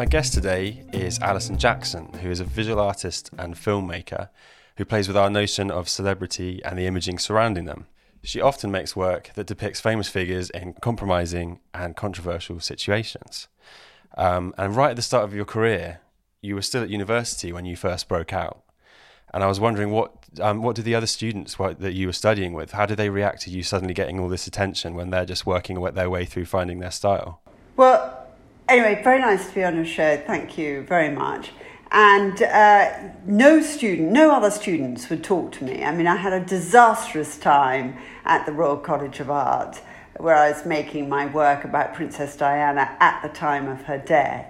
My guest today is Alison Jackson, who is a visual artist and filmmaker who plays with our notion of celebrity and the imaging surrounding them. She often makes work that depicts famous figures in compromising and controversial situations. Um, and right at the start of your career, you were still at university when you first broke out. And I was wondering what um, what did the other students what, that you were studying with? How did they react to you suddenly getting all this attention when they're just working their way through finding their style? Well, anyway, very nice to be on your show. Thank you very much. And uh, no student, no other students would talk to me. I mean, I had a disastrous time at the Royal College of Art where I was making my work about Princess Diana at the time of her death.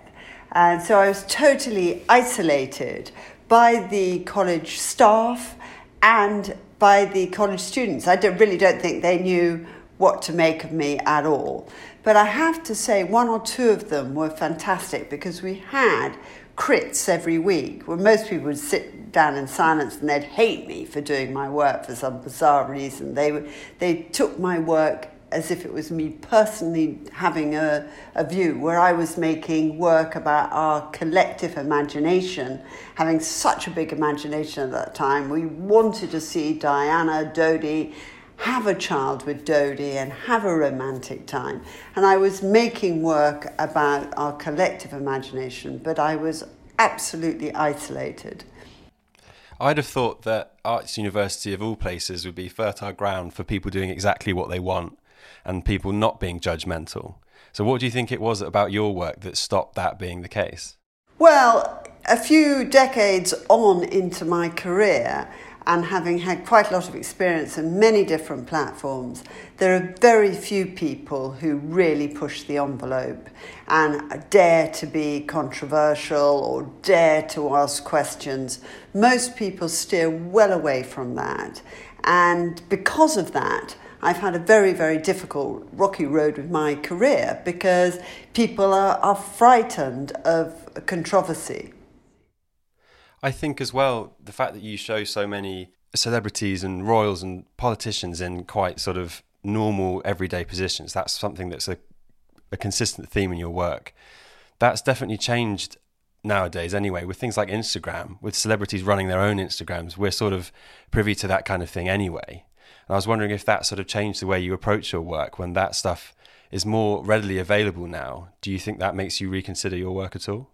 And so I was totally isolated by the college staff and by the college students. I don't, really don't think they knew what to make of me at all. But I have to say, one or two of them were fantastic because we had crits every week where most people would sit down in silence and they'd hate me for doing my work for some bizarre reason. They, they took my work as if it was me personally having a, a view, where I was making work about our collective imagination, having such a big imagination at that time. We wanted to see Diana, Dodi, have a child with Dodi and have a romantic time. And I was making work about our collective imagination, but I was absolutely isolated. I'd have thought that Arts University, of all places, would be fertile ground for people doing exactly what they want and people not being judgmental. So, what do you think it was about your work that stopped that being the case? Well, a few decades on into my career, and having had quite a lot of experience in many different platforms, there are very few people who really push the envelope and dare to be controversial or dare to ask questions. Most people steer well away from that. And because of that, I've had a very, very difficult, rocky road with my career because people are, are frightened of controversy. I think as well, the fact that you show so many celebrities and royals and politicians in quite sort of normal, everyday positions, that's something that's a, a consistent theme in your work. That's definitely changed nowadays anyway with things like Instagram with celebrities running their own Instagrams we're sort of privy to that kind of thing anyway and I was wondering if that sort of changed the way you approach your work when that stuff is more readily available now. Do you think that makes you reconsider your work at all?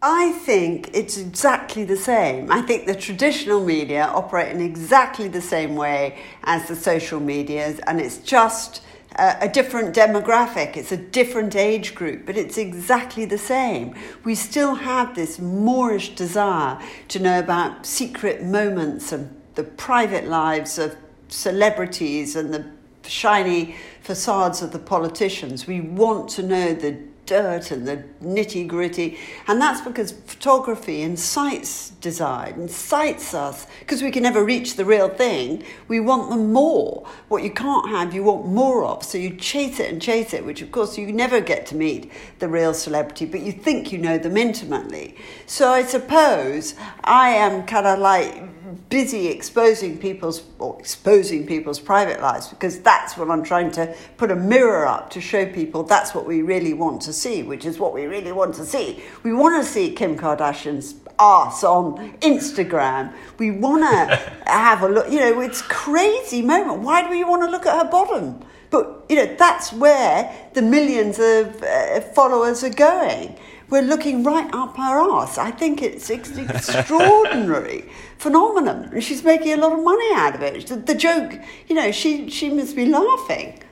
I think it's exactly the same. I think the traditional media operate in exactly the same way as the social medias, and it's just a, a, different demographic, it's a different age group, but it's exactly the same. We still have this moreish desire to know about secret moments and the private lives of celebrities and the shiny facades of the politicians. We want to know the dirt and the nitty gritty. And that's because photography incites desire, incites us, because we can never reach the real thing. We want them more. What you can't have, you want more of. So you chase it and chase it, which of course you never get to meet the real celebrity, but you think you know them intimately. So I suppose I am kind of like busy exposing people's or exposing people's private lives because that's what I'm trying to put a mirror up to show people that's what we really want to see, which is what we really want to see. We want to see Kim Kardashian's ass on Instagram. We want to have a look. You know, it's crazy moment. Why do we want to look at her bottom? But you know, that's where the millions of uh, followers are going we're looking right up her ass. I think it's an extraordinary phenomenon. And she's making a lot of money out of it. The, the joke, you know, she, she must be laughing.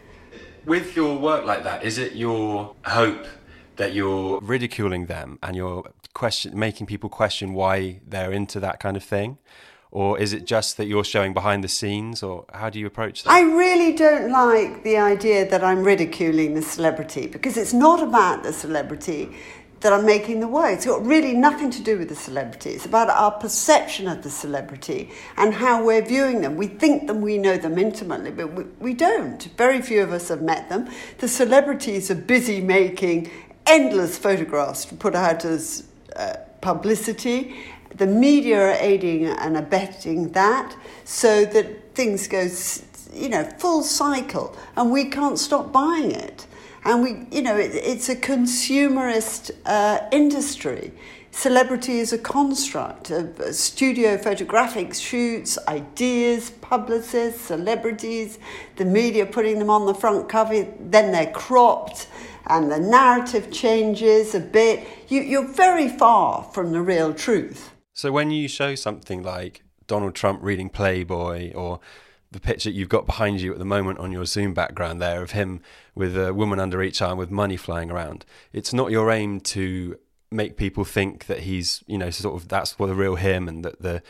With your work like that, is it your hope that you're ridiculing them and you're question, making people question why they're into that kind of thing? Or is it just that you're showing behind the scenes, or how do you approach that? I really don't like the idea that I'm ridiculing the celebrity because it's not about the celebrity that are making the work. It's got really nothing to do with the celebrity. It's about our perception of the celebrity and how we're viewing them. We think them, we know them intimately, but we, we don't. Very few of us have met them. The celebrities are busy making endless photographs to put out as uh, publicity. The media are aiding and abetting that so that things go, you know, full cycle, and we can't stop buying it. And we, you know, it, it's a consumerist uh, industry. Celebrity is a construct of uh, studio photographic shoots, ideas, publicists, celebrities, the media putting them on the front cover, then they're cropped and the narrative changes a bit. You, you're very far from the real truth. So when you show something like Donald Trump reading Playboy or the picture you've got behind you at the moment on your Zoom background there of him with a woman under each arm with money flying around, it's not your aim to make people think that he's, you know, sort of that's what the real him and that the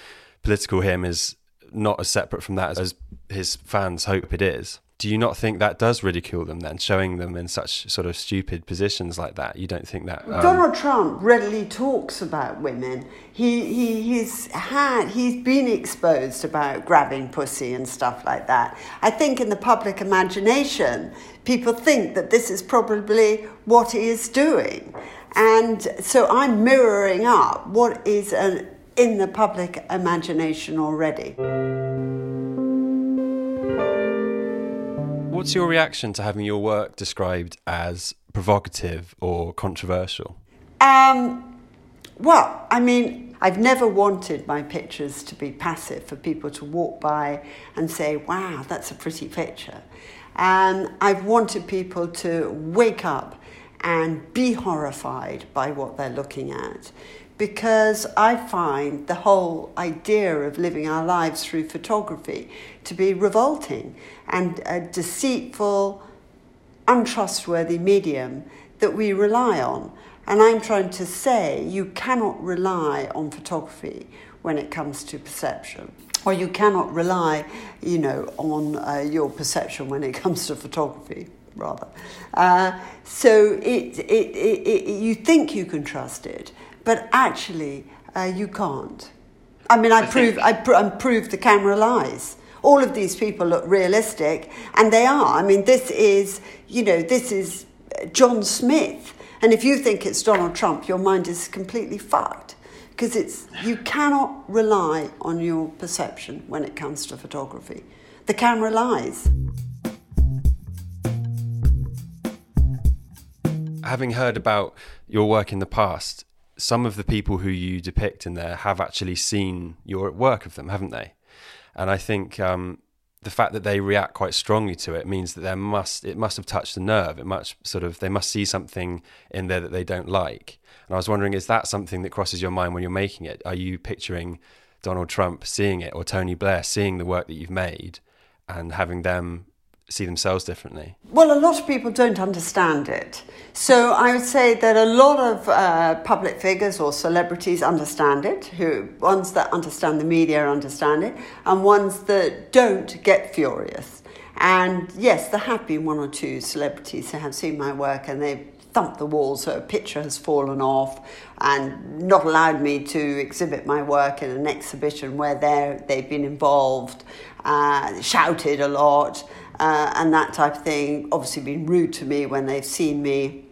political him is not as separate from that as his fans hope it is. Do you not think that does ridicule them then, showing them in such sort of stupid positions like that? You don't think that? Um... Donald Trump readily talks about women. He, he, he's had, he's been exposed about grabbing pussy and stuff like that. I think in the public imagination, people think that this is probably what he is doing. And so I'm mirroring up what is an, in the public imagination already. What's your reaction to having your work described as provocative or controversial? Um, well, I mean, I've never wanted my pictures to be passive for people to walk by and say, wow, that's a pretty picture. Um, I've wanted people to wake up and be horrified by what they're looking at because I find the whole idea of living our lives through photography to be revolting and a deceitful, untrustworthy medium that we rely on. And I'm trying to say you cannot rely on photography when it comes to perception. Or you cannot rely, you know, on uh, your perception when it comes to photography rather. Uh, so it, it, it, it, you think you can trust it, but actually uh, you can't. I mean, I, I prove I, pr- I prove the camera lies. All of these people look realistic, and they are. I mean, this is you know this is John Smith, and if you think it's Donald Trump, your mind is completely fucked because it's you cannot rely on your perception when it comes to photography. The camera lies. Having heard about your work in the past, some of the people who you depict in there have actually seen your work of them, haven't they? And I think um, the fact that they react quite strongly to it means that there must it must have touched a nerve. It must sort of they must see something in there that they don't like. And I was wondering, is that something that crosses your mind when you're making it? Are you picturing Donald Trump seeing it or Tony Blair seeing the work that you've made and having them see themselves differently? Well, a lot of people don't understand it. So I would say that a lot of uh, public figures or celebrities understand it, who ones that understand the media understand it, and ones that don't get furious. And yes, there have been one or two celebrities who have seen my work and they've thumped the wall so a picture has fallen off and not allowed me to exhibit my work in an exhibition where they've been involved, uh, shouted a lot uh, and that type of thing. Obviously, been rude to me when they've seen me.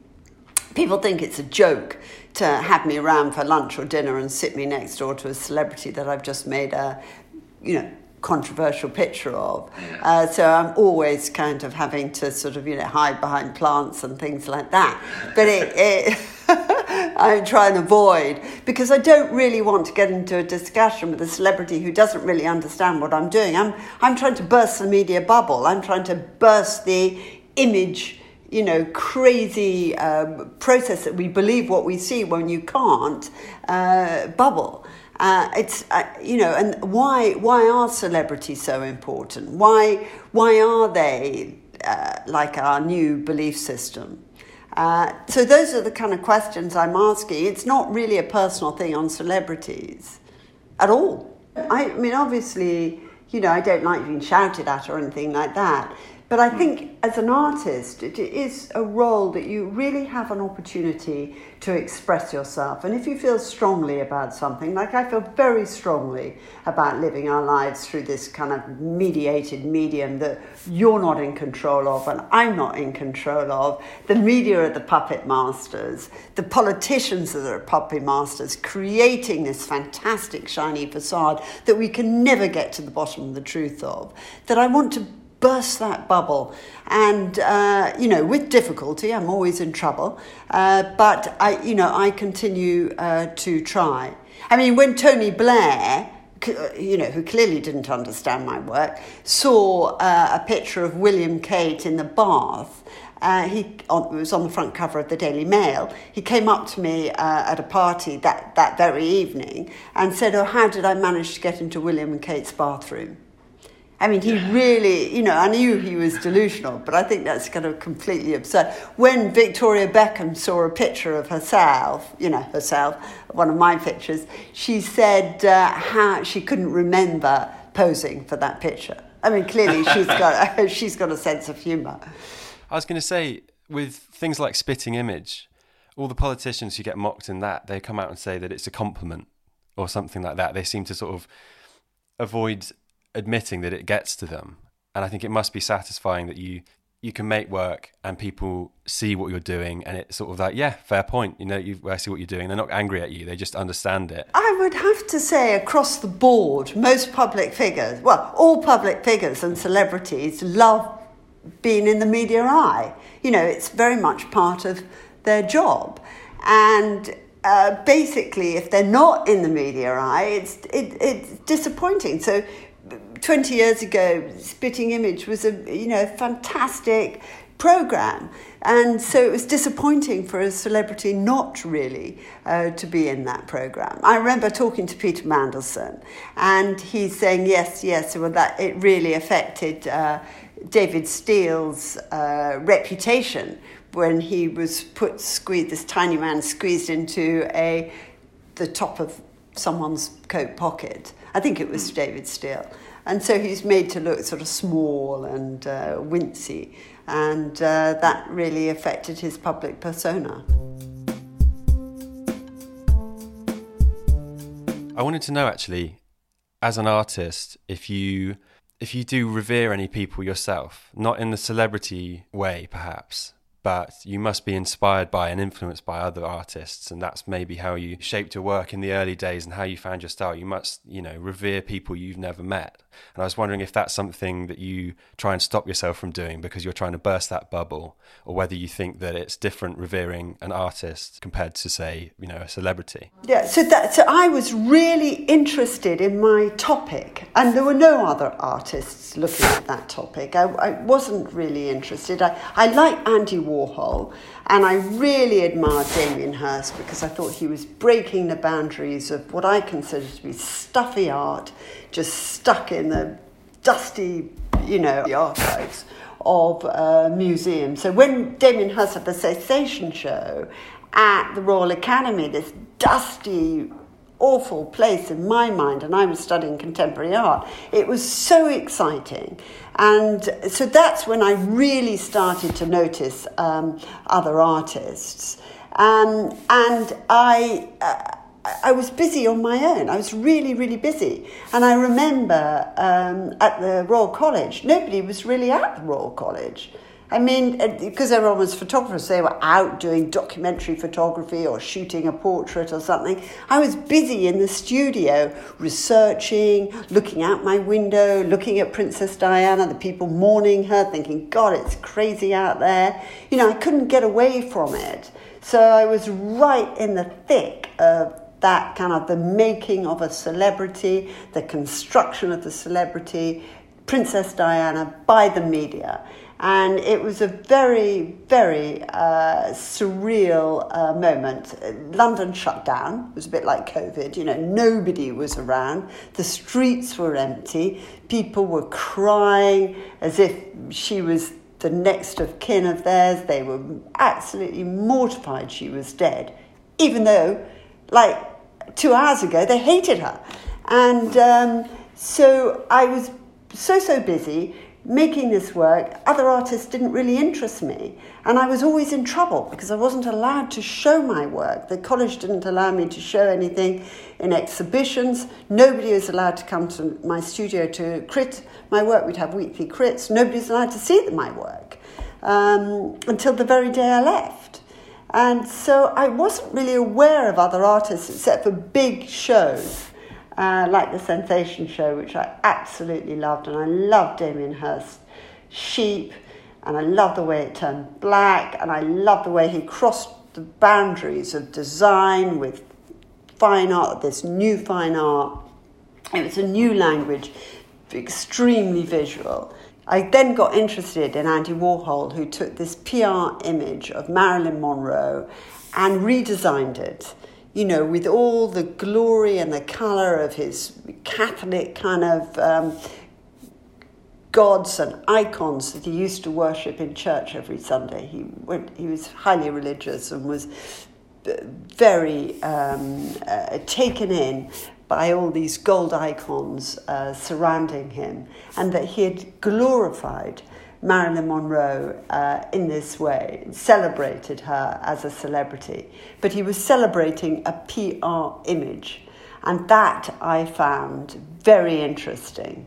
People think it's a joke to have me around for lunch or dinner and sit me next door to a celebrity that I've just made a, you know, controversial picture of. Uh, so I'm always kind of having to sort of, you know, hide behind plants and things like that. But it, it I try and avoid because I don't really want to get into a discussion with a celebrity who doesn't really understand what I'm doing. I'm, I'm trying to burst the media bubble. I'm trying to burst the image, you know, crazy um, process that we believe what we see when you can't uh, bubble. Uh, it's uh, you know, and why why are celebrities so important? Why why are they uh, like our new belief system? Uh, so those are the kind of questions I'm asking. It's not really a personal thing on celebrities at all. I, I mean, obviously, you know, I don't like being shouted at or anything like that. But I think as an artist, it is a role that you really have an opportunity to express yourself. And if you feel strongly about something, like I feel very strongly about living our lives through this kind of mediated medium that you're not in control of and I'm not in control of, the media are the puppet masters, the politicians are the puppet masters, creating this fantastic shiny facade that we can never get to the bottom of the truth of, that I want to burst that bubble. And, uh, you know, with difficulty, I'm always in trouble, uh, but I, you know, I continue uh, to try. I mean, when Tony Blair, you know, who clearly didn't understand my work, saw uh, a picture of William Kate in the bath, uh, he on, was on the front cover of the Daily Mail. He came up to me uh, at a party that, that very evening and said, "Oh, how did I manage to get into William and Kate's bathroom?" I mean, he really, you know, I knew he was delusional, but I think that's kind of completely absurd. When Victoria Beckham saw a picture of herself, you know, herself, one of my pictures, she said uh, how she couldn't remember posing for that picture. I mean, clearly she's got she's got a sense of humour. I was going to say, with things like spitting image, all the politicians who get mocked in that, they come out and say that it's a compliment or something like that. They seem to sort of avoid admitting that it gets to them. And I think it must be satisfying that you you can make work and people see what you're doing and it's sort of like yeah fair point you know you I see what you're doing they're not angry at you they just understand it I would have to say across the board most public figures well all public figures and celebrities love being in the media eye. You know, it's very much part of their job. And uh, basically, if they're not in the media eye, it's, it, it's disappointing. So 20 years ago, Spitting Image was a you know fantastic program, and so it was disappointing for a celebrity not really uh, to be in that program. I remember talking to Peter Mandelson, and he's saying yes, yes, well that it really affected. Uh, David Steel's uh, reputation when he was put squeezed, this tiny man squeezed into a the top of someone's coat pocket. I think it was David Steel. And so he's made to look sort of small and uh, wincy, and uh, that really affected his public persona. I wanted to know actually, as an artist, if you if you do revere any people yourself, not in the celebrity way perhaps, but you must be inspired by and influenced by other artists and that's maybe how you shaped your work in the early days and how you found your style. You must you know revere people you've never met and i was wondering if that's something that you try and stop yourself from doing because you're trying to burst that bubble or whether you think that it's different revering an artist compared to say you know a celebrity yeah so that so i was really interested in my topic and there were no other artists looking at that topic i, I wasn't really interested i, I like andy Warhol. And I really admired Damien Hirst because I thought he was breaking the boundaries of what I consider to be stuffy art, just stuck in the dusty, you know, the archives of a museum. So when Damien Hirst had the Sensation show at the Royal Academy, this dusty awful place in my mind, and I was studying contemporary art. It was so exciting. And so that's when I really started to notice um, other artists. Um, and I, uh, I was busy on my own. I was really, really busy. And I remember um, at the Royal College, nobody was really at the Royal College. I mean, because uh, everyone was photographers, they were out doing documentary photography or shooting a portrait or something. I was busy in the studio researching, looking out my window, looking at Princess Diana, the people mourning her, thinking, God, it's crazy out there. You know, I couldn't get away from it. So I was right in the thick of that kind of the making of a celebrity, the construction of the celebrity, Princess Diana by the media. And it was a very, very uh, surreal uh, moment. London shut down. It was a bit like COVID. You know, nobody was around. The streets were empty. People were crying as if she was the next of kin of theirs. They were absolutely mortified she was dead, even though, like two hours ago, they hated her. And um, so I was so, so busy making this work, other artists didn't really interest me. And I was always in trouble because I wasn't allowed to show my work. The college didn't allow me to show anything in exhibitions. Nobody was allowed to come to my studio to crit my work. We'd have weekly crits. Nobody was allowed to see my work um, until the very day I left. And so I wasn't really aware of other artists except for big shows uh, like the Sensation Show, which I absolutely loved, and I loved Damien Hirst sheep, and I love the way it turned black, and I love the way he crossed the boundaries of design with fine art, this new fine art. It was a new language, extremely visual. I then got interested in Andy Warhol, who took this PR image of Marilyn Monroe and redesigned it, you know, with all the glory and the colour of his Catholic kind of um, gods and icons that he used to worship in church every Sunday. He, went, he was highly religious and was very um, uh, taken in by all these gold icons uh, surrounding him, and that he had glorified Marilyn Monroe uh, in this way, celebrated her as a celebrity. But he was celebrating a PR image, and that I found very interesting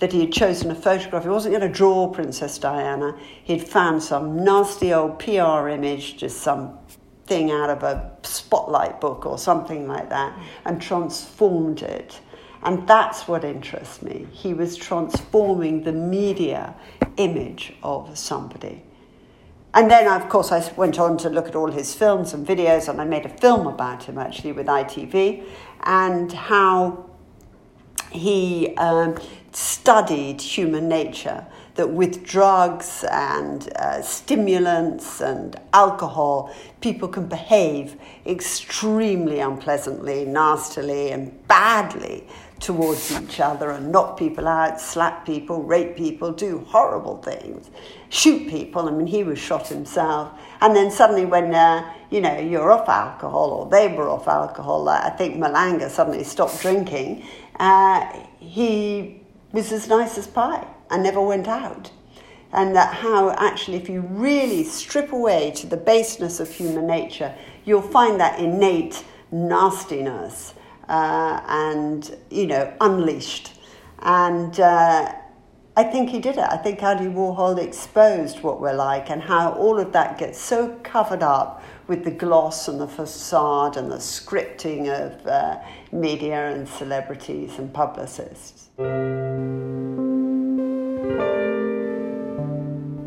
that he had chosen a photograph. He wasn't going to draw Princess Diana. He'd found some nasty old PR image, just some thing out of a spotlight book or something like that, and transformed it. And that's what interests me. He was transforming the media image of somebody. And then, of course, I went on to look at all his films and videos, and I made a film about him actually with ITV and how he um, studied human nature, that with drugs and uh, stimulants and alcohol, people can behave extremely unpleasantly, nastily, and badly towards each other and knock people out, slap people, rape people, do horrible things, shoot people. I mean, he was shot himself. And then suddenly, when uh, you know you're off alcohol, or they were off alcohol, uh, I think Malanga suddenly stopped drinking. Uh, he was as nice as pie and never went out. And that how actually, if you really strip away to the baseness of human nature, you'll find that innate nastiness uh, and, you know, unleashed. And uh, I think he did it. I think Andy Warhol exposed what we're like and how all of that gets so covered up with the gloss and the facade and the scripting of uh, media and celebrities and publicists.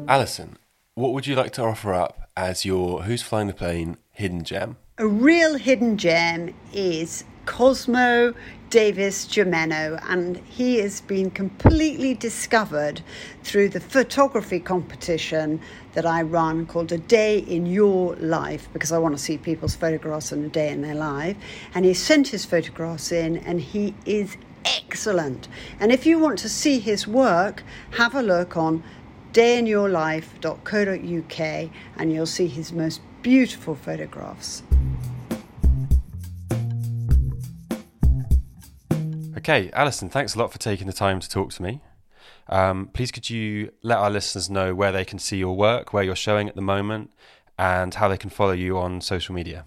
Alison, what would you like to offer up as your Who's Flying the Plane hidden gem? A real hidden gem is Cosmo Davis Jimeno, and he has been completely discovered through the photography competition that I run called A Day in Your Life because I want to see people's photographs on a day in their life. And he sent his photographs in, and he is excellent. And if you want to see his work, have a look on dayinyourlife.co.uk and you'll see his most beautiful photographs. Okay, Alison, thanks a lot for taking the time to talk to me. Um, please, could you let our listeners know where they can see your work, where you're showing at the moment, and how they can follow you on social media?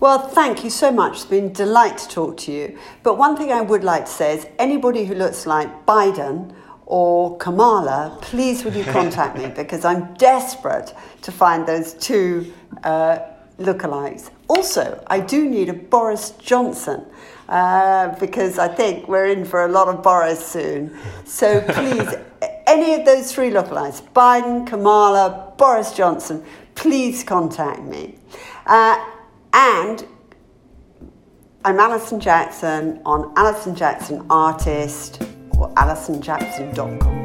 Well, thank you so much. It's been a delight to talk to you. But one thing I would like to say is anybody who looks like Biden or Kamala, please would you contact me because I'm desperate to find those two uh, lookalikes. Also, I do need a Boris Johnson uh, because I think we're in for a lot of Boris soon. So please, any of those three lookalikes, Biden, Kamala, Boris Johnson, please contact me. Uh, and I'm Alison Jackson on Alison Jackson Artist or AlisonJackson.com.